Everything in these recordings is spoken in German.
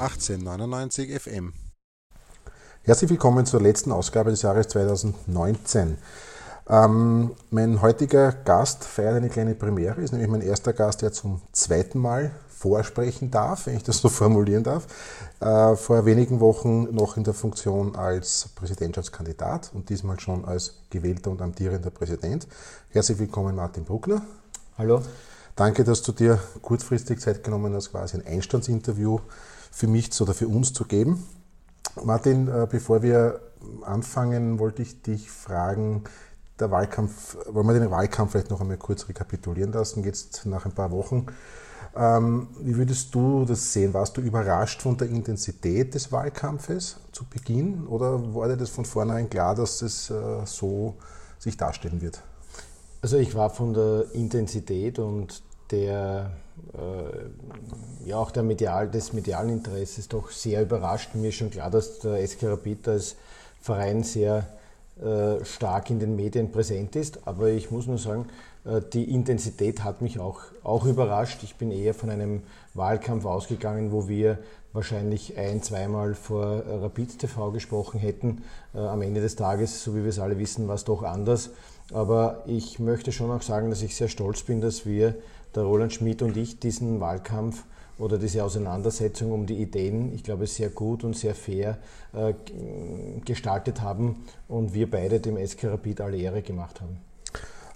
1899 FM. Herzlich willkommen zur letzten Ausgabe des Jahres 2019. Ähm, mein heutiger Gast feiert eine kleine Premiere, ist nämlich mein erster Gast, der zum zweiten Mal vorsprechen darf, wenn ich das so formulieren darf. Äh, vor wenigen Wochen noch in der Funktion als Präsidentschaftskandidat und diesmal schon als gewählter und amtierender Präsident. Herzlich willkommen, Martin Bruckner. Hallo. Danke, dass du dir kurzfristig Zeit genommen hast, quasi ein Einstandsinterview für mich oder für uns zu geben. Martin, äh, bevor wir anfangen, wollte ich dich fragen, der Wahlkampf, wollen wir den Wahlkampf vielleicht noch einmal kurz rekapitulieren lassen, jetzt nach ein paar Wochen. Ähm, wie würdest du das sehen? Warst du überrascht von der Intensität des Wahlkampfes zu Beginn oder war dir das von vornherein klar, dass es äh, so sich darstellen wird? Also ich war von der Intensität und der, äh, ja auch der Medial, des medialen Interesses doch sehr überrascht. Mir ist schon klar, dass der SK Rapid als Verein sehr äh, stark in den Medien präsent ist, aber ich muss nur sagen, äh, die Intensität hat mich auch, auch überrascht. Ich bin eher von einem Wahlkampf ausgegangen, wo wir wahrscheinlich ein-, zweimal vor Rapid TV gesprochen hätten. Am Ende des Tages, so wie wir es alle wissen, war es doch anders. Aber ich möchte schon auch sagen, dass ich sehr stolz bin, dass wir, der Roland Schmidt und ich, diesen Wahlkampf oder diese Auseinandersetzung um die Ideen, ich glaube, sehr gut und sehr fair äh, gestaltet haben und wir beide dem SK Rapid alle Ehre gemacht haben.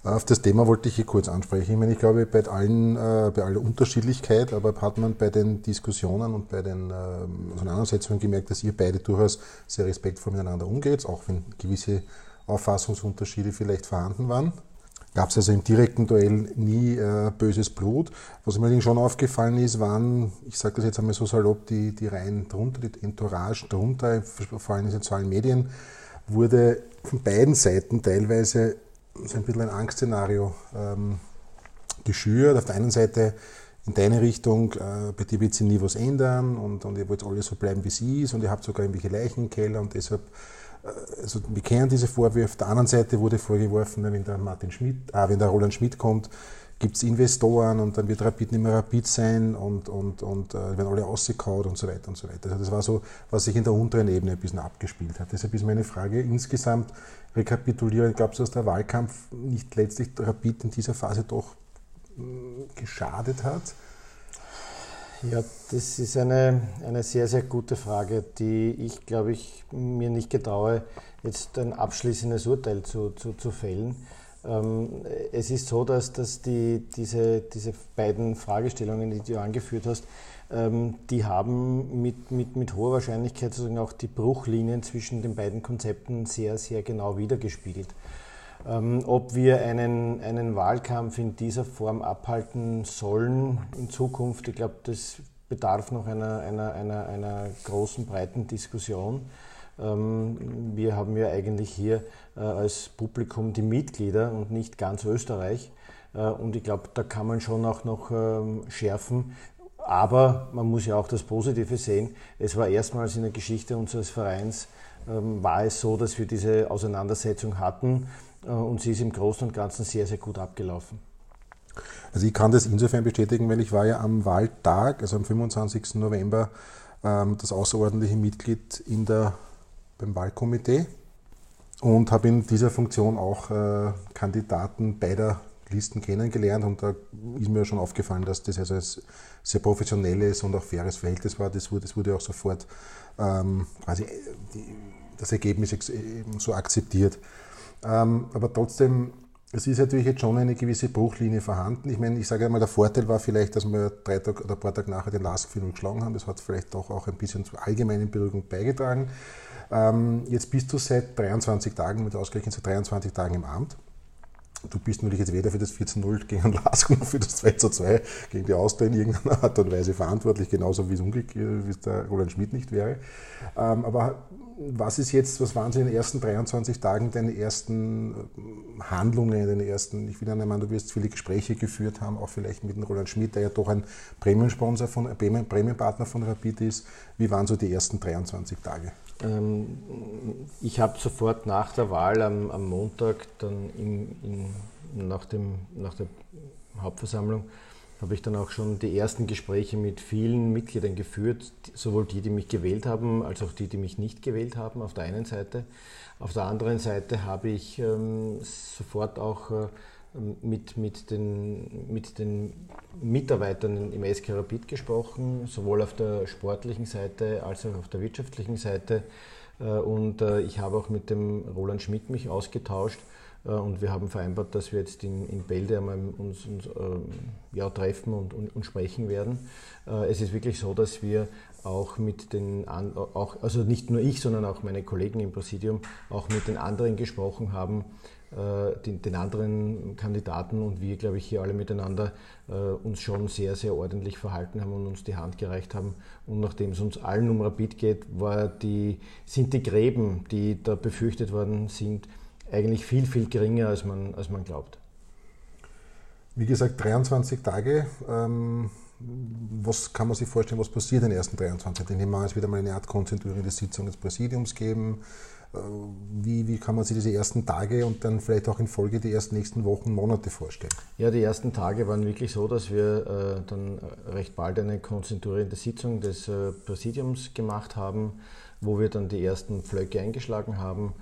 Auf das Thema wollte ich hier kurz ansprechen. Ich meine, ich glaube, bei allen, äh, bei aller Unterschiedlichkeit, aber hat man bei den Diskussionen und bei den äh, Auseinandersetzungen gemerkt, dass ihr beide durchaus sehr respektvoll miteinander umgeht, auch wenn gewisse Auffassungsunterschiede vielleicht vorhanden waren. Gab es also im direkten Duell nie äh, böses Blut. Was mir schon aufgefallen ist, waren, ich sage das jetzt einmal so salopp, die, die Reihen drunter, die Entourage drunter, vor allem in sozialen Medien, wurde von beiden Seiten teilweise so ein bisschen ein Angstszenario ähm, geschürt. Auf der einen Seite in deine Richtung, äh, bei dir wird sich nie was ändern und, und ihr wollt alles so bleiben, wie es ist und ihr habt sogar irgendwelche Leichen im Keller und deshalb, also wir kennen diese Vorwürfe. Auf der anderen Seite wurde vorgeworfen, wenn der Martin Schmidt, äh, wenn der Roland Schmidt kommt, gibt es Investoren und dann wird Rapid nicht mehr Rapid sein und, und, und äh, werden alle rausgekaut und so weiter und so weiter. Also das war so, was sich in der unteren Ebene ein bisschen abgespielt hat. Deshalb ist meine Frage insgesamt rekapitulieren. Glaubst du, dass der Wahlkampf nicht letztlich Rapid in dieser Phase doch hm, geschadet hat? Ja, das ist eine, eine sehr, sehr gute Frage, die ich, glaube ich, mir nicht getraue, jetzt ein abschließendes Urteil zu, zu, zu fällen. Ähm, es ist so, dass, dass die, diese, diese beiden Fragestellungen, die du angeführt hast, ähm, die haben mit, mit, mit hoher Wahrscheinlichkeit sozusagen auch die Bruchlinien zwischen den beiden Konzepten sehr, sehr genau wiedergespiegelt. Ähm, ob wir einen, einen Wahlkampf in dieser Form abhalten sollen in Zukunft, ich glaube, das bedarf noch einer, einer, einer, einer großen, breiten Diskussion. Wir haben ja eigentlich hier äh, als Publikum die Mitglieder und nicht ganz Österreich. Äh, und ich glaube, da kann man schon auch noch ähm, schärfen. Aber man muss ja auch das Positive sehen. Es war erstmals in der Geschichte unseres Vereins, ähm, war es so, dass wir diese Auseinandersetzung hatten und sie ist im Großen und Ganzen sehr, sehr gut abgelaufen. Also ich kann das insofern bestätigen, weil ich war ja am Wahltag, also am 25. November, ähm, das außerordentliche Mitglied in der, beim Wahlkomitee und habe in dieser Funktion auch äh, Kandidaten beider Listen kennengelernt und da ist mir schon aufgefallen, dass das also ein sehr professionelles und auch faires Verhältnis war. Das wurde, das wurde auch sofort ähm, quasi die, das Ergebnis so akzeptiert. Ähm, aber trotzdem, es ist natürlich jetzt schon eine gewisse Bruchlinie vorhanden. Ich meine, ich sage einmal, der Vorteil war vielleicht, dass wir drei Tage oder ein paar Tage nachher den 4 geschlagen haben. Das hat vielleicht doch auch ein bisschen zur allgemeinen Beruhigung beigetragen. Ähm, jetzt bist du seit 23 Tagen, mit ausgerechnet seit 23 Tagen im Amt. Du bist natürlich jetzt weder für das 14-0 gegen Lask noch für das 2-2 gegen die Austria in irgendeiner Art und Weise verantwortlich, genauso wie es, wie es der Roland Schmidt nicht wäre. Ähm, aber was ist jetzt, was waren so in den ersten 23 Tagen deine ersten äh, Handlungen, deine ersten, ich will ja nicht du wirst viele Gespräche geführt haben, auch vielleicht mit dem Roland Schmidt, der ja doch ein Premium-Sponsor von, Premium-Partner von Rapid ist. Wie waren so die ersten 23 Tage? Ähm, ich habe sofort nach der Wahl am, am Montag, dann in, in, nach, dem, nach der Hauptversammlung, habe ich dann auch schon die ersten Gespräche mit vielen Mitgliedern geführt, sowohl die, die mich gewählt haben, als auch die, die mich nicht gewählt haben, auf der einen Seite. Auf der anderen Seite habe ich ähm, sofort auch äh, mit, mit, den, mit den Mitarbeitern im SK Rapid gesprochen, sowohl auf der sportlichen Seite als auch auf der wirtschaftlichen Seite. Äh, und äh, ich habe auch mit dem Roland Schmidt mich ausgetauscht und wir haben vereinbart, dass wir jetzt in, in Bälde einmal uns, uns ja, treffen und, und, und, sprechen werden. Es ist wirklich so, dass wir auch mit den, auch, also nicht nur ich, sondern auch meine Kollegen im Präsidium, auch mit den anderen gesprochen haben, äh, den, den, anderen Kandidaten und wir, glaube ich, hier alle miteinander äh, uns schon sehr, sehr ordentlich verhalten haben und uns die Hand gereicht haben. Und nachdem es uns allen um Rapid geht, war die, sind die Gräben, die da befürchtet worden sind, eigentlich viel, viel geringer, als man, als man glaubt. Wie gesagt, 23 Tage. Ähm, was kann man sich vorstellen, was passiert in den ersten 23 Tagen? Ich nehme an, es wird einmal eine Art konzentrierende Sitzung des Präsidiums geben. Äh, wie, wie kann man sich diese ersten Tage und dann vielleicht auch in Folge die ersten nächsten Wochen, Monate vorstellen? Ja, die ersten Tage waren wirklich so, dass wir äh, dann recht bald eine konzentrierende Sitzung des äh, Präsidiums gemacht haben, wo wir dann die ersten Pflöcke eingeschlagen haben,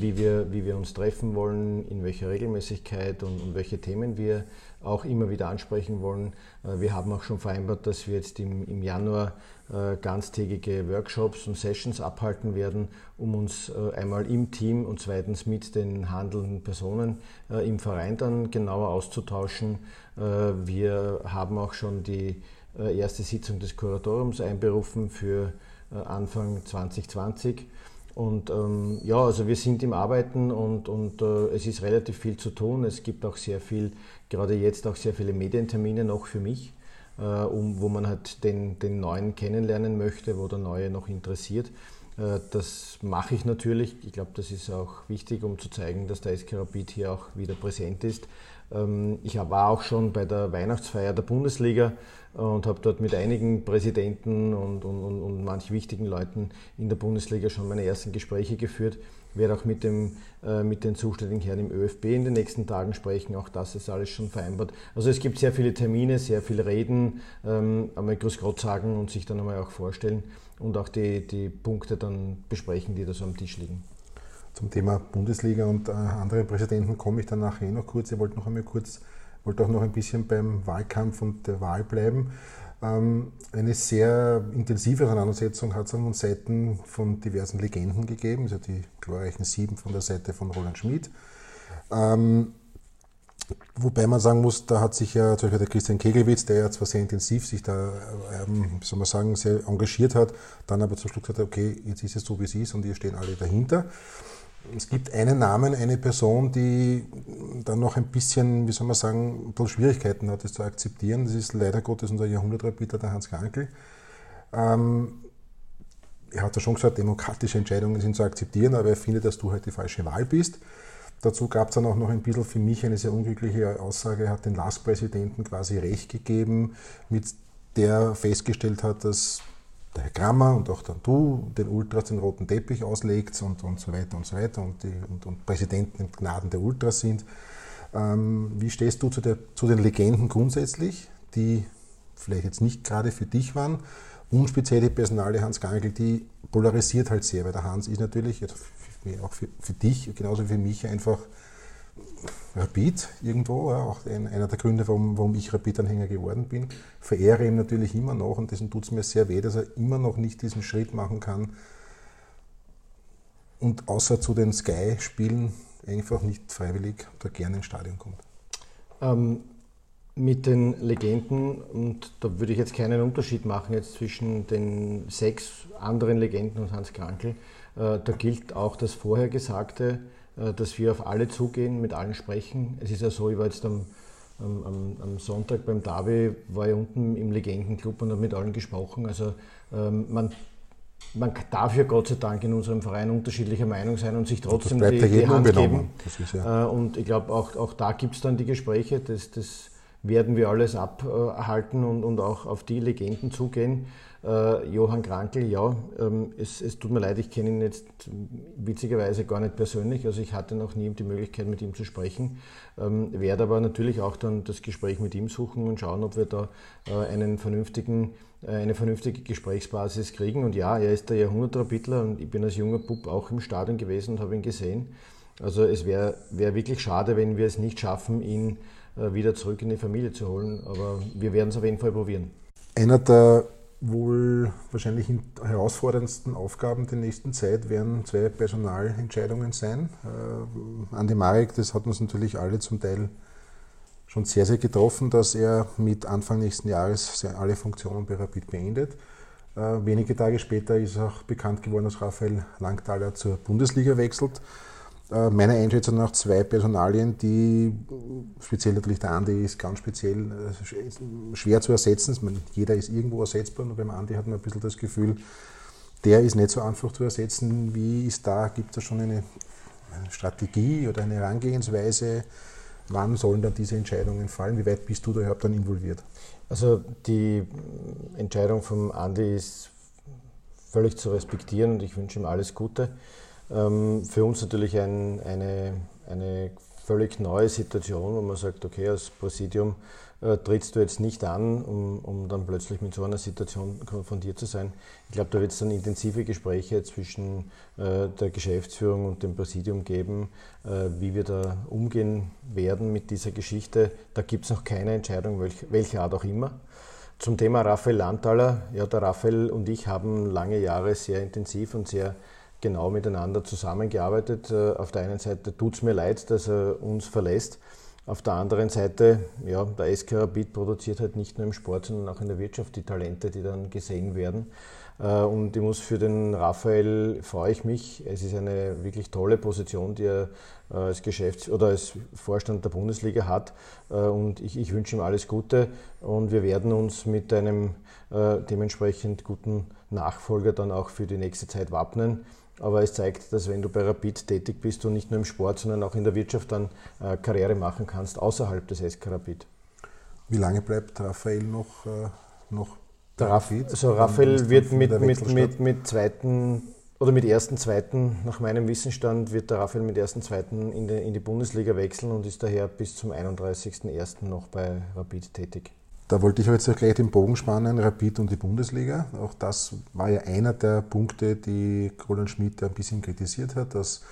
wie, wir, wie wir uns treffen wollen, in welcher Regelmäßigkeit und, und welche Themen wir auch immer wieder ansprechen wollen. Äh, wir haben auch schon vereinbart, dass wir jetzt im, im Januar äh, ganztägige Workshops und Sessions abhalten werden, um uns äh, einmal im Team und zweitens mit den handelnden Personen im Verein dann genauer auszutauschen. Wir haben auch schon die erste Sitzung des Kuratoriums einberufen für Anfang 2020. Und ähm, ja, also wir sind im Arbeiten und, und äh, es ist relativ viel zu tun. Es gibt auch sehr viel, gerade jetzt auch sehr viele Medientermine noch für mich. Äh, um, wo man halt den, den Neuen kennenlernen möchte, wo der Neue noch interessiert. Äh, das mache ich natürlich. Ich glaube, das ist auch wichtig, um zu zeigen, dass der SK Rapid hier auch wieder präsent ist. Ähm, ich war auch schon bei der Weihnachtsfeier der Bundesliga und habe dort mit einigen Präsidenten und, und, und manch wichtigen Leuten in der Bundesliga schon meine ersten Gespräche geführt werde auch mit, dem, äh, mit den zuständigen Herren im ÖFB in den nächsten Tagen sprechen. Auch das ist alles schon vereinbart. Also es gibt sehr viele Termine, sehr viele Reden, ähm, einmal Grüß Gott sagen und sich dann einmal auch vorstellen und auch die, die Punkte dann besprechen, die da so am Tisch liegen. Zum Thema Bundesliga und äh, andere Präsidenten komme ich dann nachher eh noch kurz. Ich wollte noch einmal kurz, wollte auch noch ein bisschen beim Wahlkampf und der Wahl bleiben. Ähm, eine sehr intensive Auseinandersetzung hat es an Seiten von diversen Legenden gegeben, also die glorreichen Sieben von der Seite von Roland Schmid. Ähm, wobei man sagen muss, da hat sich ja zum Beispiel der Christian Kegelwitz, der ja zwar sehr intensiv sich da, ähm, soll man sagen, sehr engagiert hat, dann aber zum Schluss gesagt hat, okay, jetzt ist es so, wie es ist und wir stehen alle dahinter. Es gibt einen Namen, eine Person, die dann noch ein bisschen, wie soll man sagen, Schwierigkeiten hat, das zu akzeptieren. Das ist leider Gottes unser Jahrhundertrepeter, der Hans Krankel. Ähm, er hat ja schon gesagt, demokratische Entscheidungen sind zu akzeptieren, aber er findet, dass du halt die falsche Wahl bist. Dazu gab es dann auch noch ein bisschen für mich eine sehr unglückliche Aussage. Er hat den LAS-Präsidenten quasi recht gegeben, mit der festgestellt hat, dass der Herr Grammer und auch dann du den Ultras den roten Teppich auslegt und, und so weiter und so weiter und, die, und, und Präsidenten im Gnaden der Ultras sind. Ähm, wie stehst du zu, der, zu den Legenden grundsätzlich, die vielleicht jetzt nicht gerade für dich waren und speziell die Personale Hans Gangel, die polarisiert halt sehr, weil der Hans ist natürlich, auch für, für dich, genauso wie für mich einfach Rapid irgendwo, auch ein, einer der Gründe, warum, warum ich Rapid-Anhänger geworden bin. Verehre ihm natürlich immer noch und dessen tut es mir sehr weh, dass er immer noch nicht diesen Schritt machen kann und außer zu den Sky-Spielen einfach nicht freiwillig oder gerne ins Stadion kommt. Ähm, mit den Legenden, und da würde ich jetzt keinen Unterschied machen jetzt zwischen den sechs anderen Legenden und Hans Krankel, äh, da gilt auch das vorher Gesagte, äh, dass wir auf alle zugehen, mit allen sprechen. Es ist ja so, ich war jetzt am, am, am Sonntag beim Derby, war ich unten im Legendenclub und habe mit allen gesprochen. Also ähm, man, man darf ja Gott sei Dank in unserem Verein unterschiedlicher Meinung sein und sich trotzdem die, die Hand geben. Ja äh, und ich glaube, auch, auch da gibt es dann die Gespräche. Das, das werden wir alles abhalten und, und auch auf die Legenden zugehen. Äh, Johann Krankel, ja, ähm, es, es, tut mir leid, ich kenne ihn jetzt witzigerweise gar nicht persönlich, also ich hatte noch nie die Möglichkeit, mit ihm zu sprechen, ähm, werde aber natürlich auch dann das Gespräch mit ihm suchen und schauen, ob wir da äh, einen vernünftigen, äh, eine vernünftige Gesprächsbasis kriegen. Und ja, er ist der Jahrhundertrabittler und ich bin als junger Bub auch im Stadion gewesen und habe ihn gesehen. Also es wäre wär wirklich schade, wenn wir es nicht schaffen, ihn äh, wieder zurück in die Familie zu holen. Aber wir werden es auf jeden Fall probieren. Einer der wohl wahrscheinlich herausforderndsten Aufgaben der nächsten Zeit werden zwei Personalentscheidungen sein. Äh, Andi Marek, das hat uns natürlich alle zum Teil schon sehr, sehr getroffen, dass er mit Anfang nächsten Jahres alle Funktionen bei Rapid beendet. Äh, wenige Tage später ist auch bekannt geworden, dass Raphael Langthaler zur Bundesliga wechselt. Äh, meiner Einschätzung nach zwei Personalien, die speziell natürlich der Andi ist ganz speziell äh, schwer zu ersetzen. Meine, jeder ist irgendwo ersetzbar, nur beim Andi hat man ein bisschen das Gefühl, der ist nicht so einfach zu ersetzen. Wie ist da, gibt es da schon eine Strategie oder eine Herangehensweise? Wann sollen dann diese Entscheidungen fallen? Wie weit bist du da überhaupt dann involviert? Also die Entscheidung vom Andi ist völlig zu respektieren und ich wünsche ihm alles Gute. Ähm, für uns natürlich ein, eine, eine völlig neue Situation, wo man sagt, okay, als Präsidium äh, trittst du jetzt nicht an, um, um dann plötzlich mit so einer Situation konfrontiert zu sein. Ich glaube, da wird es dann intensive Gespräche zwischen äh, der Geschäftsführung und dem Präsidium geben, äh, wie wir da umgehen werden mit dieser Geschichte. Da gibt es noch keine Entscheidung, welch, welcher Art auch immer. Zum Thema Raphael Landtaler. Ja, der Raphael und ich haben lange Jahre sehr intensiv und sehr genau miteinander zusammengearbeitet. Äh, auf der einen Seite tut es mir leid, dass er uns verlässt. Auf der anderen Seite, ja, der SK Rapid produziert halt nicht nur im Sport, sondern auch in der Wirtschaft die Talente, die dann gesehen werden. Äh, und ich muss für den Raphael freue ich mich. Es ist eine wirklich tolle Position, die er äh, als Geschäfts- oder als Vorstand der Bundesliga hat. Und ich, ich wünsche ihm alles Gute. Und wir werden uns mit einem dementsprechend guten Nachfolger dann auch für die nächste Zeit wappnen. Aber es zeigt, dass wenn du bei Rapid tätig bist und nicht nur im Sport, sondern auch in der Wirtschaft dann äh, Karriere machen kannst außerhalb des SK Rapid. Wie lange bleibt Raphael noch, äh, noch der Rapid? Also Raphael wird mit, mit, mit, mit zweiten oder mit ersten, zweiten, nach meinem Wissensstand, wird der Raphael mit ersten, zweiten in die, in die Bundesliga wechseln und ist daher bis zum 31.01. noch bei Rapid tätig. Da wollte ich jetzt gleich den Bogen spannen, Rapid und die Bundesliga. Auch das war ja einer der Punkte, die Roland Schmidt ein bisschen kritisiert hat, dass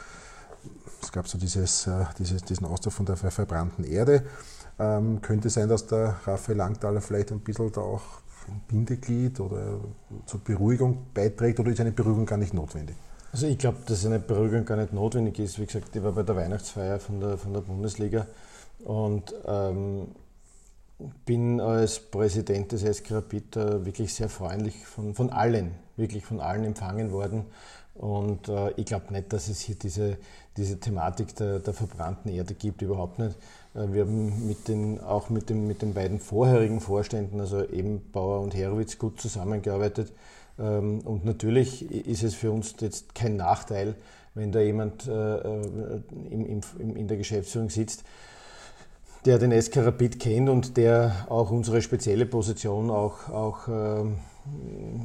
es gab so dieses, äh, dieses, diesen Ausdruck von der verbrannten Erde. Ähm, könnte sein, dass der Raphael Langthaler vielleicht ein bisschen da auch ein Bindeglied oder zur Beruhigung beiträgt oder ist eine Beruhigung gar nicht notwendig? Also ich glaube, dass eine Beruhigung gar nicht notwendig ist. Wie gesagt, ich war bei der Weihnachtsfeier von der, von der Bundesliga und ähm, bin als Präsident des SK Rapid wirklich sehr freundlich von, von allen, wirklich von allen empfangen worden. Und äh, ich glaube nicht, dass es hier diese, diese Thematik der, der verbrannten Erde gibt, überhaupt nicht. Äh, wir haben mit den, auch mit, dem, mit den beiden vorherigen Vorständen, also eben Bauer und Herowitz, gut zusammengearbeitet. Ähm, und natürlich ist es für uns jetzt kein Nachteil, wenn da jemand äh, äh im, im, in der Geschäftsführung sitzt, der den SK Rapid kennt und der auch unsere spezielle Position auch, auch ähm,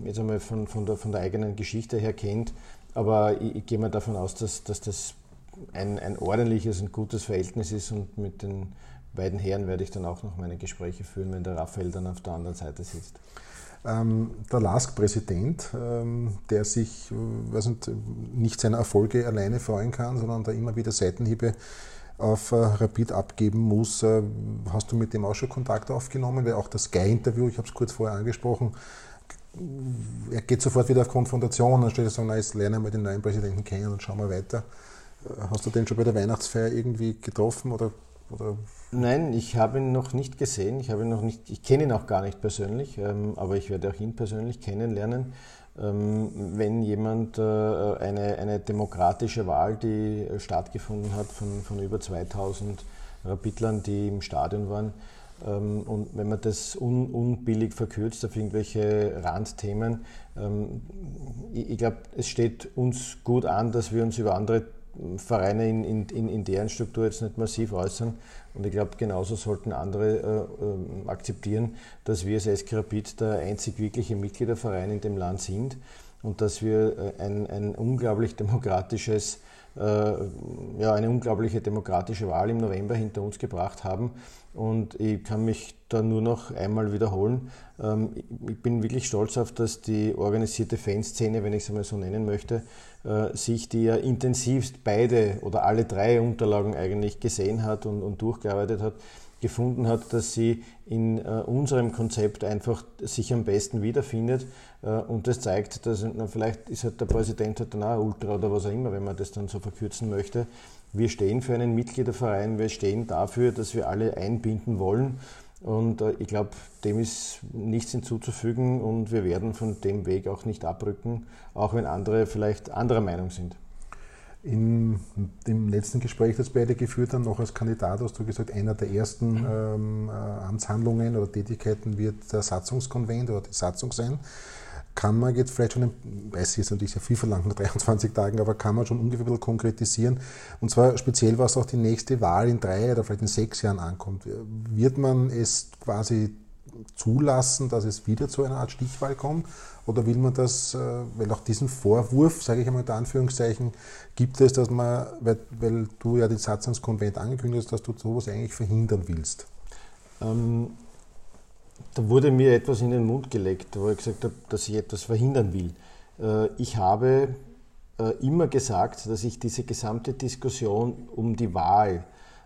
jetzt einmal von, von, der, von der eigenen Geschichte her kennt. Aber ich, ich gehe mal davon aus, dass, dass das ein, ein ordentliches und gutes Verhältnis ist und mit den beiden Herren werde ich dann auch noch meine Gespräche führen, wenn der Raphael dann auf der anderen Seite sitzt. Ähm, der LASK-Präsident, ähm, der sich äh, nicht, nicht seiner Erfolge alleine freuen kann, sondern da immer wieder Seitenhiebe auf äh, Rapid abgeben muss. Äh, hast du mit dem auch schon Kontakt aufgenommen? Weil auch das Sky-Interview, ich habe es kurz vorher angesprochen, er geht sofort wieder auf Konfrontation, steht er so, na, jetzt lernen wir den neuen Präsidenten kennen und schauen wir weiter. Äh, hast du den schon bei der Weihnachtsfeier irgendwie getroffen oder, oder? Nein, ich habe ihn noch nicht gesehen. Ich, habe ihn noch nicht, ich kenne ihn auch gar nicht persönlich, ähm, aber ich werde auch ihn persönlich kennenlernen. Ähm, wenn jemand äh, eine, eine demokratische Wahl, die stattgefunden hat von, von über 2000 Rapidlern, die im Stadion waren, ähm, und wenn man das un, unbillig verkürzt auf irgendwelche Randthemen, ähm, ich, ich glaube, es steht uns gut an, dass wir uns über andere Vereine in, in, in deren Struktur jetzt nicht massiv äußern. Und ich glaube, genauso sollten andere äh, äh, akzeptieren, dass wir als SK der einzig wirkliche Mitgliederverein in dem Land sind und dass wir äh, ein, ein unglaublich demokratisches ja, eine unglaubliche demokratische Wahl im November hinter uns gebracht haben. Und ich kann mich da nur noch einmal wiederholen. Ähm, ich bin wirklich stolz auf, dass die organisierte Fanszene, wenn ich es einmal so nennen möchte, äh, sich die ja intensivst beide oder alle drei Unterlagen eigentlich gesehen hat und, und durchgearbeitet hat gefunden hat, dass sie in äh, unserem Konzept einfach sich am besten wiederfindet. Äh, und das zeigt, dass na, vielleicht ist halt der Präsident halt dann auch Ultra oder was auch immer, wenn man das dann so verkürzen möchte. Wir stehen für einen Mitgliederverein, wir stehen dafür, dass wir alle einbinden wollen. Und äh, ich glaube, dem ist nichts hinzuzufügen und wir werden von dem Weg auch nicht abrücken, auch wenn andere vielleicht anderer Meinung sind. In dem letzten Gespräch, das beide geführt haben, noch als Kandidat, hast du gesagt, einer der ersten mhm. ähm, äh, Amtshandlungen oder Tätigkeiten wird der Satzungskonvent oder die Satzung sein. Kann man jetzt vielleicht schon, ich weiß jetzt natürlich sehr viel verlangt nach 23 Tagen, aber kann man schon ungefähr ein bisschen konkretisieren? Und zwar speziell, was auch die nächste Wahl in drei oder vielleicht in sechs Jahren ankommt. Wird man es quasi zulassen, dass es wieder zu einer Art Stichwahl kommt? Oder will man das, äh, weil auch diesen Vorwurf, sage ich einmal in Anführungszeichen, gibt es, dass man, weil, weil du ja den Satz ans Konvent angekündigt hast, dass du sowas eigentlich verhindern willst? Ähm, da wurde mir etwas in den Mund gelegt, wo ich gesagt habe, dass ich etwas verhindern will. Äh, ich habe äh, immer gesagt, dass ich diese gesamte Diskussion um die Wahl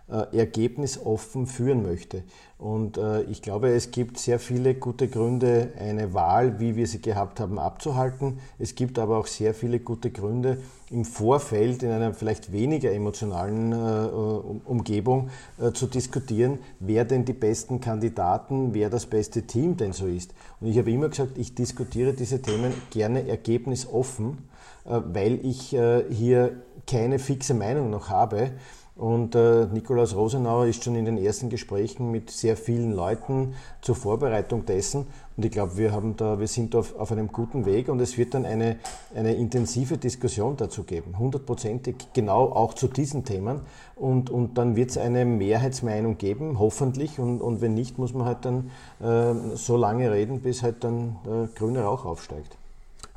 äh, ergebnisoffen führen möchte. Und äh, ich glaube, es gibt sehr viele gute Gründe, eine Wahl, wie wir sie gehabt haben, abzuhalten. Es gibt aber auch sehr viele gute Gründe, im Vorfeld in einer vielleicht weniger emotionalen äh, Umgebung zu diskutieren, wer denn die besten Kandidaten, wer das beste Team denn so ist. Und ich habe immer gesagt, ich diskutiere diese Themen gerne ergebnisoffen, weil ich hier keine fixe Meinung noch habe. Und äh, Nikolaus Rosenauer ist schon in den ersten Gesprächen mit sehr vielen Leuten zur Vorbereitung dessen. Und ich glaube, wir, wir sind auf, auf einem guten Weg und es wird dann eine, eine intensive Diskussion dazu geben, hundertprozentig genau auch zu diesen Themen. Und, und dann wird es eine Mehrheitsmeinung geben, hoffentlich. Und, und wenn nicht, muss man halt dann äh, so lange reden, bis halt dann äh, grüner Rauch aufsteigt.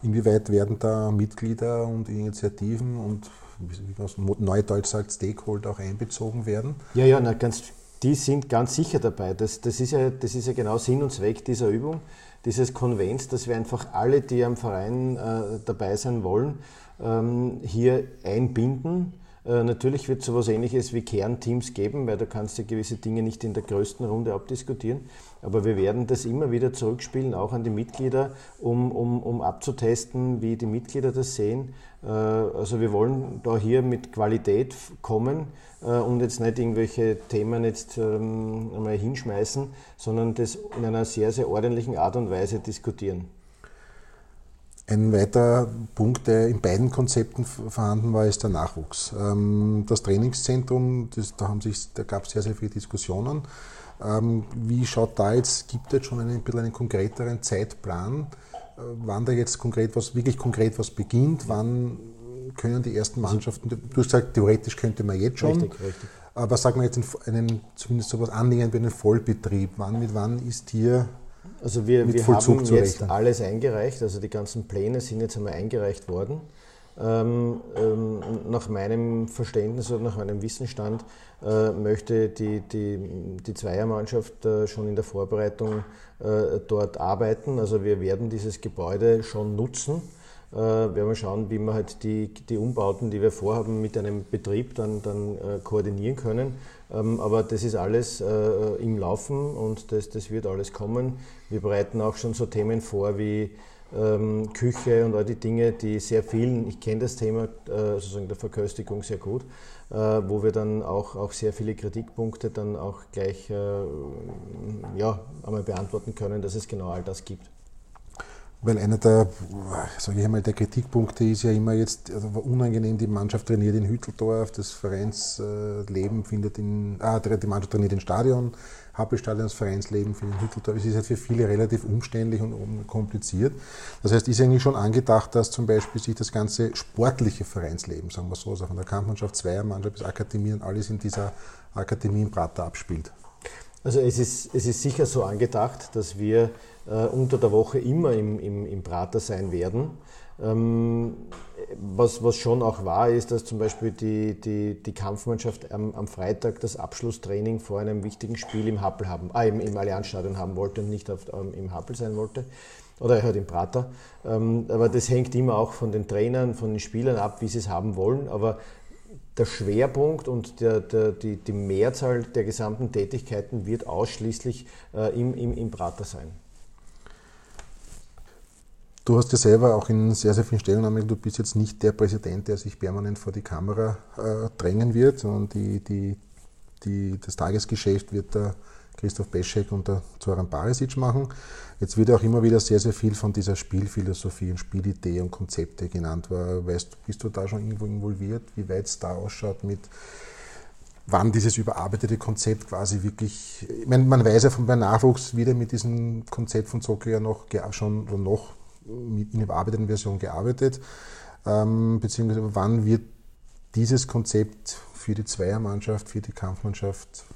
Inwieweit werden da Mitglieder und Initiativen und wie man neudeutsch sagt, Stakeholder auch einbezogen werden? Ja, ja, na, ganz, die sind ganz sicher dabei. Das, das, ist ja, das ist ja genau Sinn und Zweck dieser Übung, dieses Konvents, dass wir einfach alle, die am Verein äh, dabei sein wollen, ähm, hier einbinden. Äh, natürlich wird es so etwas Ähnliches wie Kernteams geben, weil da kannst du gewisse Dinge nicht in der größten Runde abdiskutieren. Aber wir werden das immer wieder zurückspielen, auch an die Mitglieder, um, um, um abzutesten, wie die Mitglieder das sehen. Äh, also wir wollen da hier mit Qualität kommen äh, und jetzt nicht irgendwelche Themen jetzt ähm, einmal hinschmeißen, sondern das in einer sehr, sehr ordentlichen Art und Weise diskutieren. Ein weiterer Punkt, der in beiden Konzepten vorhanden war, ist der Nachwuchs. Ähm, das Trainingszentrum, das, da, da gab es sehr, sehr viele Diskussionen. Ähm, wie schaut da jetzt, gibt es jetzt schon einen, ein bisschen einen konkreteren Zeitplan, äh, wann da jetzt konkret was, wirklich konkret was beginnt, wann können die ersten Mannschaften, du hast gesagt, theoretisch könnte man jetzt schon, richtig, richtig. aber sagen wir jetzt einen, zumindest so etwas annähernd wie einen Vollbetrieb, wann mit wann ist hier also wir, wir haben jetzt alles eingereicht, also die ganzen Pläne sind jetzt einmal eingereicht worden. Ähm, ähm, nach meinem Verständnis oder nach meinem Wissensstand äh, möchte die, die, die Zweiermannschaft äh, schon in der Vorbereitung äh, dort arbeiten. Also wir werden dieses Gebäude schon nutzen. Äh, wir werden schauen, wie wir halt die, die Umbauten, die wir vorhaben, mit einem Betrieb dann, dann äh, koordinieren können. Ähm, aber das ist alles äh, im Laufen und das, das wird alles kommen. Wir bereiten auch schon so Themen vor wie ähm, Küche und all die Dinge, die sehr vielen, ich kenne das Thema äh, sozusagen der Verköstigung sehr gut, äh, wo wir dann auch, auch sehr viele Kritikpunkte dann auch gleich äh, ja, einmal beantworten können, dass es genau all das gibt. Weil einer der, sage ich einmal, der Kritikpunkte ist ja immer jetzt, also unangenehm, die Mannschaft trainiert in Hütteldorf, das Vereinsleben findet in, ah, die Mannschaft trainiert im Stadion, Happelstadion, das Vereinsleben für den Hütteldorf. Es ist halt für viele relativ umständlich und kompliziert. Das heißt, ist eigentlich schon angedacht, dass zum Beispiel sich das ganze sportliche Vereinsleben, sagen wir so, also von der Kampfmannschaft, Zweiermannschaft bis Akademie und alles in dieser Akademie in Prater abspielt. Also es ist, es ist sicher so angedacht, dass wir äh, unter der Woche immer im, im, im Prater sein werden. Ähm, was, was schon auch wahr ist, dass zum Beispiel die, die, die Kampfmannschaft am, am Freitag das Abschlusstraining vor einem wichtigen Spiel im Happel haben, äh, im, im Allianzstadion haben wollte und nicht auf, ähm, im Happel sein wollte. Oder halt im Prater. Ähm, aber das hängt immer auch von den Trainern, von den Spielern ab, wie sie es haben wollen. Aber der Schwerpunkt und der, der, die, die Mehrzahl der gesamten Tätigkeiten wird ausschließlich äh, im, im, im Prater sein. Du hast ja selber auch in sehr, sehr vielen Stellungnahmen, du bist jetzt nicht der Präsident, der sich permanent vor die Kamera äh, drängen wird, sondern die, die, die, das Tagesgeschäft wird der Christoph Beschek und der Zoran Barisic machen. Jetzt wird auch immer wieder sehr, sehr viel von dieser Spielphilosophie und Spielidee und Konzepte genannt. Weißt, bist du da schon irgendwo involviert, wie weit es da ausschaut mit wann dieses überarbeitete Konzept quasi wirklich, ich meine, man weiß ja von beim Nachwuchs wieder mit diesem Konzept von Soccer ja noch schon oder noch in überarbeiteten Version gearbeitet, ähm, beziehungsweise wann wird dieses Konzept für die Zweiermannschaft, für die Kampfmannschaft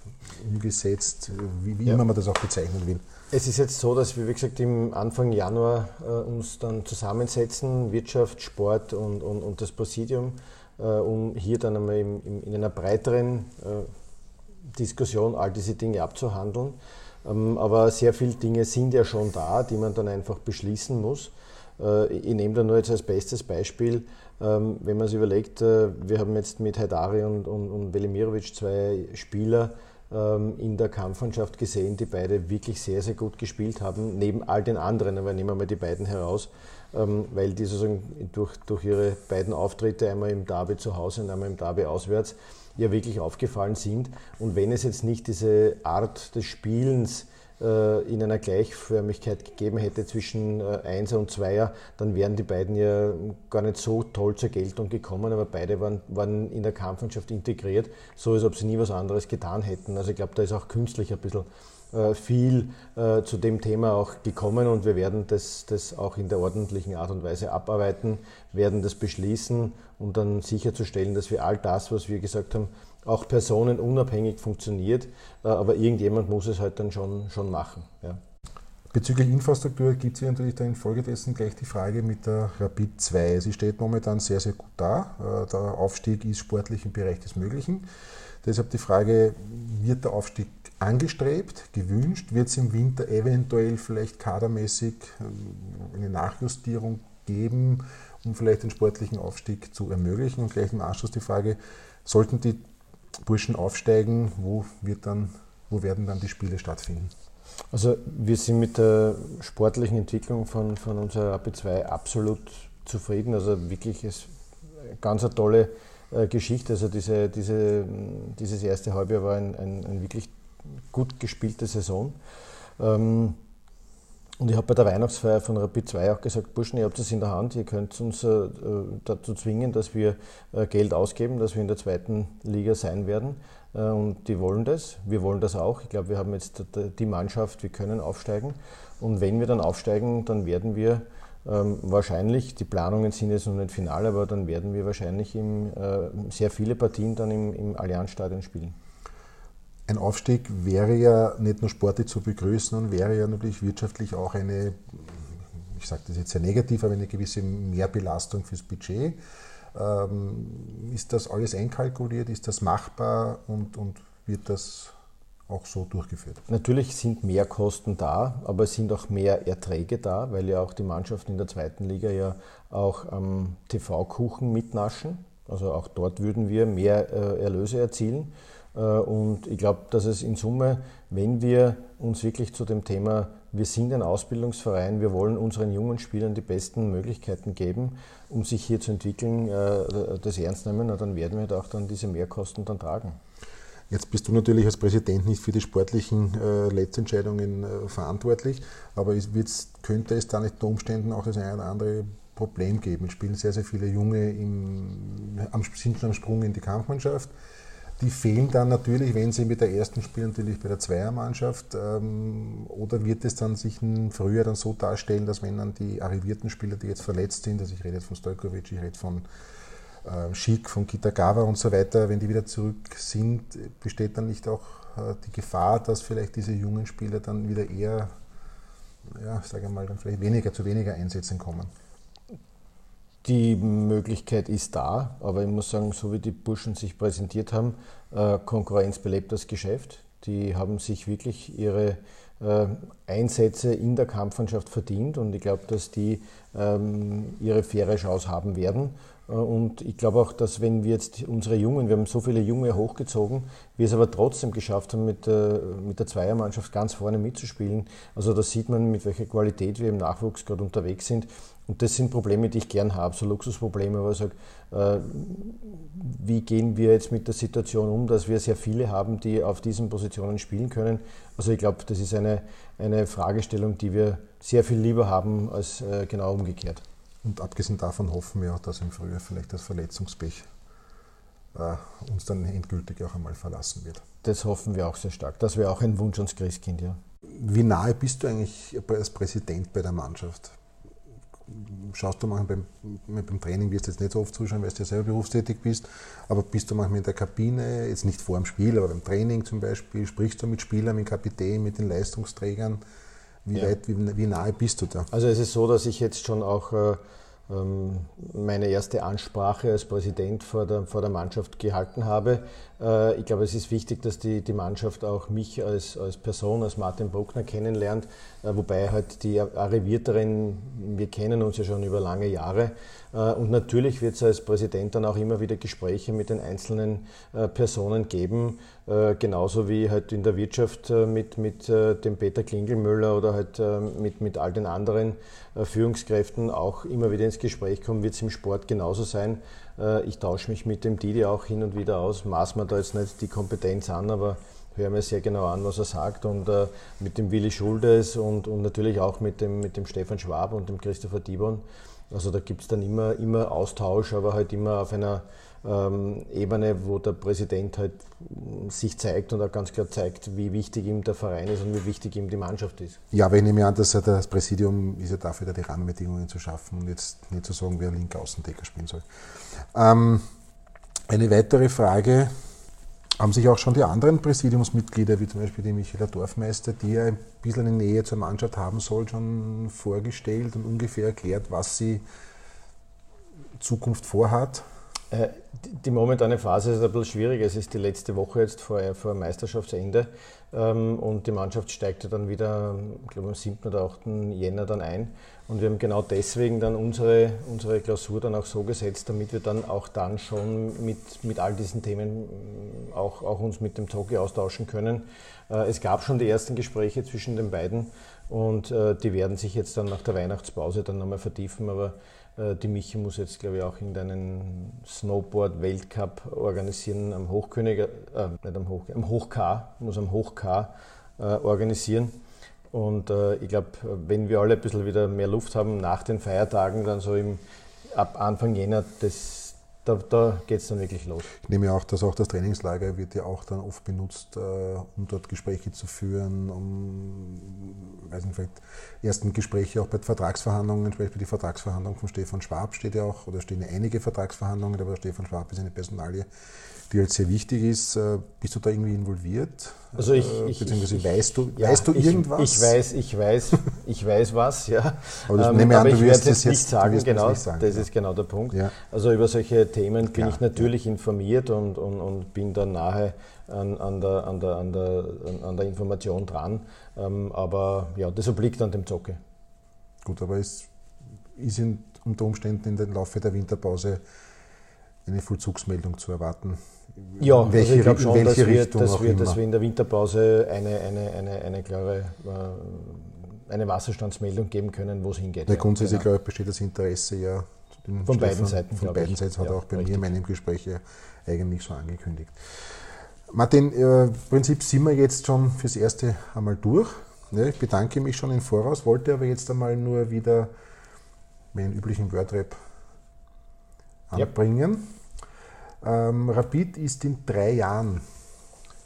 umgesetzt, wie, wie ja. immer man das auch bezeichnen will. Es ist jetzt so, dass wir, wie gesagt, im Anfang Januar äh, uns dann zusammensetzen, Wirtschaft, Sport und, und, und das Präsidium, äh, um hier dann einmal im, im, in einer breiteren äh, Diskussion all diese Dinge abzuhandeln. Ähm, aber sehr viele Dinge sind ja schon da, die man dann einfach beschließen muss. Äh, ich nehme da nur jetzt als bestes Beispiel, ähm, wenn man sich überlegt, äh, wir haben jetzt mit Haidari und, und, und Velimirovic zwei Spieler ähm, in der Kampfmannschaft gesehen, die beide wirklich sehr, sehr gut gespielt haben, neben all den anderen, aber nehmen wir mal die beiden heraus, weil die sozusagen durch, durch ihre beiden Auftritte, einmal im Derby zu Hause und einmal im Derby auswärts, ja wirklich aufgefallen sind. Und wenn es jetzt nicht diese Art des Spielens äh, in einer Gleichförmigkeit gegeben hätte zwischen äh, Einser und Zweier, dann wären die beiden ja gar nicht so toll zur Geltung gekommen, aber beide waren, waren in der Kampfmannschaft integriert, so als ob sie nie was anderes getan hätten. Also ich glaube, da ist auch künstlich ein bisschen äh, viel äh, zu dem Thema auch gekommen und wir werden das, das auch in der ordentlichen Art und Weise abarbeiten, werden das beschließen und dann sicherzustellen, dass wir all das, was wir gesagt haben, auch personenunabhängig funktioniert, äh, aber irgendjemand muss es halt dann schon, schon machen. Ja. Bezüglich Infrastruktur gibt es natürlich dann infolgedessen gleich die Frage mit der Rapid 2. Sie steht momentan sehr, sehr gut da. Der Aufstieg ist sportlich im Bereich des Möglichen. Deshalb die Frage, wird der Aufstieg angestrebt, gewünscht? Wird es im Winter eventuell vielleicht kadermäßig ähm, eine Nachjustierung geben, um vielleicht den sportlichen Aufstieg zu ermöglichen? Und gleich im Anschluss die Frage, sollten die Burschen aufsteigen, wo, wird dann, wo werden dann die Spiele stattfinden? Also wir sind mit der sportlichen Entwicklung von, von unserer AP2 absolut zufrieden. Also wirklich ist ganz eine tolle äh, Geschichte. Also diese, diese, dieses erste Halbjahr war ein, ein, ein wirklich gut gespielte Saison. Ähm, und ich habe bei der Weihnachtsfeier von Rapid 2 auch gesagt, Burschen, ihr habt es in der Hand, ihr könnt uns äh, dazu zwingen, dass wir äh, Geld ausgeben, dass wir in der zweiten Liga sein werden. Äh, und die wollen das, wir wollen das auch. Ich glaube, wir haben jetzt die Mannschaft, wir können aufsteigen. Und wenn wir dann aufsteigen, dann werden wir ähm, wahrscheinlich, die Planungen sind jetzt noch nicht final, aber dann werden wir wahrscheinlich im, äh, sehr viele Partien dann im, im Allianzstadion spielen. Ein Aufstieg wäre ja nicht nur sportlich zu begrüßen, sondern wäre ja natürlich wirtschaftlich auch eine, ich sage das jetzt sehr negativ, aber eine gewisse Mehrbelastung fürs Budget. Ähm, ist das alles einkalkuliert? Ist das machbar und, und wird das auch so durchgeführt. Natürlich sind mehr Kosten da, aber es sind auch mehr Erträge da, weil ja auch die Mannschaften in der zweiten Liga ja auch am TV-Kuchen mitnaschen. Also auch dort würden wir mehr äh, Erlöse erzielen. Äh, und ich glaube, dass es in Summe, wenn wir uns wirklich zu dem Thema, wir sind ein Ausbildungsverein, wir wollen unseren jungen Spielern die besten Möglichkeiten geben, um sich hier zu entwickeln, äh, das ernst nehmen, dann werden wir auch dann diese Mehrkosten dann tragen. Jetzt bist du natürlich als Präsident nicht für die sportlichen äh, Letztentscheidungen äh, verantwortlich, aber es könnte es da nicht unter Umständen auch das eine oder andere Problem geben. Es spielen sehr, sehr viele Junge im, am, sind schon am Sprung in die Kampfmannschaft. Die fehlen dann natürlich, wenn sie mit der ersten spielen, natürlich bei der Zweiermannschaft. Ähm, oder wird es dann sich im Frühjahr dann so darstellen, dass wenn dann die arrivierten Spieler, die jetzt verletzt sind, also ich rede jetzt von Stojkovic, ich rede von äh, Schick, von Kitagawa und so weiter, wenn die wieder zurück sind, besteht dann nicht auch äh, die Gefahr, dass vielleicht diese jungen Spieler dann wieder eher, ja, sage ich mal, dann vielleicht weniger zu weniger Einsätzen kommen? Die Möglichkeit ist da, aber ich muss sagen, so wie die Burschen sich präsentiert haben, äh, Konkurrenz belebt das Geschäft. Die haben sich wirklich ihre äh, Einsätze in der Kampfmannschaft verdient und ich glaube, dass die ähm, ihre faire Chance haben werden. Äh, und ich glaube auch, dass wenn wir jetzt unsere Jungen, wir haben so viele Junge hochgezogen, wir es aber trotzdem geschafft haben, mit der, mit der Zweiermannschaft ganz vorne mitzuspielen. Also da sieht man, mit welcher Qualität wir im Nachwuchs gerade unterwegs sind. Und das sind Probleme, die ich gern habe, so Luxusprobleme, aber ich sage, äh, wie gehen wir jetzt mit der Situation um, dass wir sehr viele haben, die auf diesen Positionen spielen können. Also ich glaube, das ist eine, eine Fragestellung, die wir sehr viel lieber haben als äh, genau umgekehrt. Und abgesehen davon hoffen wir auch, dass im Frühjahr vielleicht das Verletzungspech äh, uns dann endgültig auch einmal verlassen wird. Das hoffen wir auch sehr stark. Das wäre auch ein Wunsch ans Christkind, ja. Wie nahe bist du eigentlich als Präsident bei der Mannschaft? Schaust du manchmal beim, beim Training, wirst du jetzt nicht so oft zuschauen, weil du ja selber berufstätig bist, aber bist du manchmal in der Kabine, jetzt nicht vor dem Spiel, aber beim Training zum Beispiel, sprichst du mit Spielern, mit Kapitän, mit den Leistungsträgern? Wie, ja. weit, wie, wie, nahe bist du da? Also es ist so, dass ich jetzt schon auch äh, meine erste Ansprache als Präsident vor der, vor der Mannschaft gehalten habe. Äh, ich glaube, es ist wichtig, dass die, die Mannschaft auch mich als, als Person, als Martin Bruckner kennenlernt, äh, wobei halt die Arrivierteren, wir kennen uns ja schon über lange Jahre, äh, und natürlich wird es als Präsident dann auch immer wieder Gespräche mit den einzelnen Personen geben, äh, genauso wie halt in der Wirtschaft mit, mit dem Peter Klingelmüller oder halt mit, mit all den anderen Führungskräften auch immer wieder ins Gespräch kommen, wird es im Sport genauso sein. Ich tausche mich mit dem Didi auch hin und wieder aus, maß mir da jetzt nicht die Kompetenz an, aber höre mir sehr genau an, was er sagt. Und äh, mit dem Willi Schuldes und, und natürlich auch mit dem, mit dem Stefan Schwab und dem Christopher Dibon also da gibt es dann immer, immer Austausch, aber halt immer auf einer ähm, Ebene, wo der Präsident halt sich zeigt und auch ganz klar zeigt, wie wichtig ihm der Verein ist und wie wichtig ihm die Mannschaft ist. Ja, aber ich nehme an, dass das Präsidium ist ja dafür, da die Rahmenbedingungen zu schaffen und jetzt nicht zu sagen, wer linker Außendecker spielen soll. Ähm, eine weitere Frage, haben sich auch schon die anderen Präsidiumsmitglieder, wie zum Beispiel die Michaela Dorfmeister, die ja ein bisschen eine Nähe zur Mannschaft haben soll, schon vorgestellt und ungefähr erklärt, was sie Zukunft vorhat? Äh, die momentane Phase ist ein bisschen schwierig. Es ist die letzte Woche jetzt vor, vor Meisterschaftsende ähm, und die Mannschaft steigt dann wieder, ich glaube am 7. oder 8. Jänner dann ein. Und wir haben genau deswegen dann unsere, unsere Klausur dann auch so gesetzt, damit wir dann auch dann schon mit, mit all diesen Themen äh, auch, auch uns mit dem Toki austauschen können. Äh, es gab schon die ersten Gespräche zwischen den beiden und die werden sich jetzt dann nach der Weihnachtspause dann nochmal vertiefen. Aber äh, die Michi muss jetzt, glaube ich, auch irgendeinen Snowboard-Weltcup organisieren am Hochkönig, äh, nicht am Hoch, am Hoch-K, muss am Hoch-K äh, organisieren. Und äh, ich glaube, wenn wir alle ein bisschen wieder mehr Luft haben nach den Feiertagen, dann so im, ab Anfang Jänner, das da, da geht es dann wirklich los. Ich nehme auch, dass auch das Trainingslager wird ja auch dann oft benutzt, äh, um dort Gespräche zu führen, um, weiß nicht, vielleicht ersten Gespräche auch bei Vertragsverhandlungen, zum Beispiel die Vertragsverhandlung von Stefan Schwab steht ja auch, oder stehen ja einige Vertragsverhandlungen, aber Stefan Schwab ist eine Personalie, die halt sehr wichtig ist. Äh, bist du da irgendwie involviert? Also ich, äh, ich beziehungsweise ich, weißt du, ja, weißt du irgendwas? Ich, weiß, ich weiß, ich weiß was, ja. Aber, ähm, nehme an, aber ich werde es jetzt nicht sagen, genau, nicht sagen, das ja. ist genau der Punkt. Ja. Also über solche Themen bin ich natürlich informiert und, und, und bin da nahe an, an, der, an, der, an, der, an der Information dran. Ähm, aber ja, das obliegt an dem Zocke. Gut, aber es ist in, unter Umständen in den Laufe der Winterpause eine Vollzugsmeldung zu erwarten. Ja, welche, also ich glaube schon, dass wir, dass, wir, dass wir in der Winterpause eine, eine, eine, eine klare äh, eine Wasserstandsmeldung geben können, wo es hingeht. Ja, grundsätzlich genau. glaube ich, besteht das Interesse ja von Stefan, beiden Seiten. Von beiden Seiten hat ja, auch bei richtig. mir in meinem Gespräch eigentlich so angekündigt. Martin, äh, im Prinzip sind wir jetzt schon fürs Erste einmal durch. Ich bedanke mich schon im Voraus, wollte aber jetzt einmal nur wieder meinen üblichen Wordrap anbringen. Ähm, Rapid ist in drei Jahren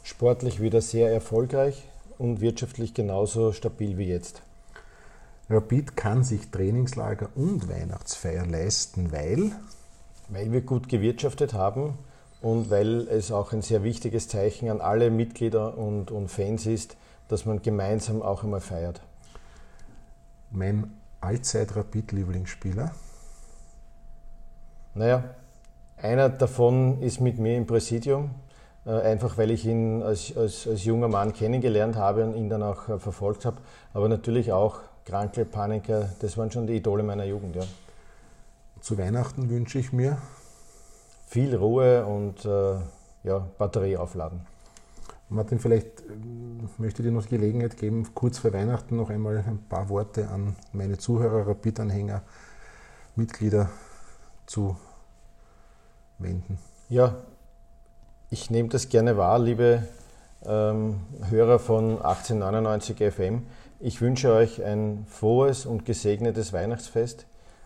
sportlich wieder sehr erfolgreich und wirtschaftlich genauso stabil wie jetzt. Rapid kann sich Trainingslager und Weihnachtsfeier leisten, weil? Weil wir gut gewirtschaftet haben und weil es auch ein sehr wichtiges Zeichen an alle Mitglieder und, und Fans ist, dass man gemeinsam auch einmal feiert. Mein Allzeit-Rapid-Lieblingsspieler? Naja, einer davon ist mit mir im Präsidium, äh, einfach weil ich ihn als, als, als junger Mann kennengelernt habe und ihn dann auch äh, verfolgt habe. Aber natürlich auch Krankel, Paniker, das waren schon die Idole meiner Jugend. Ja. Zu Weihnachten wünsche ich mir viel Ruhe und äh, ja, Batterie aufladen. Martin, vielleicht möchte ich dir noch die Gelegenheit geben, kurz vor Weihnachten noch einmal ein paar Worte an meine Zuhörer, Rapid-Anhänger, Mitglieder zu wenden. Ja, ich nehme das gerne wahr, liebe ähm, Hörer von 1899 FM. Ich wünsche euch ein frohes und gesegnetes Weihnachtsfest.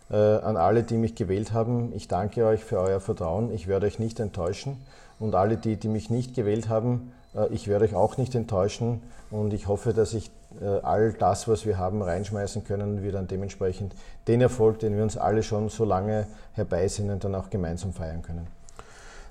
Äh, an alle, die mich gewählt haben, ich danke euch für euer Vertrauen. Ich werde euch nicht enttäuschen. Und alle, die, die mich nicht gewählt haben, ich werde euch auch nicht enttäuschen. Und ich hoffe, dass ich äh, all das, was wir haben, reinschmeißen können und wir dann dementsprechend den Erfolg, den wir uns alle schon so lange herbeisehnen, dann auch gemeinsam feiern können.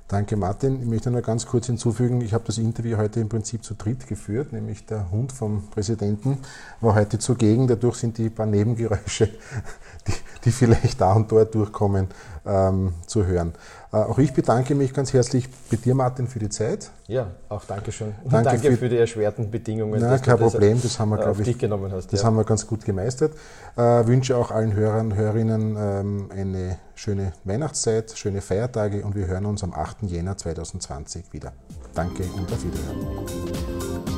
Danke, Martin. Ich möchte nur ganz kurz hinzufügen, ich habe das Interview heute im Prinzip zu dritt geführt, nämlich der Hund vom Präsidenten war heute zugegen. Dadurch sind die paar Nebengeräusche, die, die vielleicht da und dort durchkommen, ähm, zu hören. Äh, auch ich bedanke mich ganz herzlich bei dir, Martin, für die Zeit. Ja, auch danke schön. Und danke, danke für, für, die erschwerten Bedingungen. Na, kein Problem, das haben wir, glaube ich, hast, das ja. haben wir ganz gut gemeistert. Äh, wünsche auch allen Hörern und Hörerinnen ähm, eine schöne Weihnachtszeit, schöne Feiertage und wir hören uns am 8. Jänner 2020 wieder. Danke und auf Wiederhören.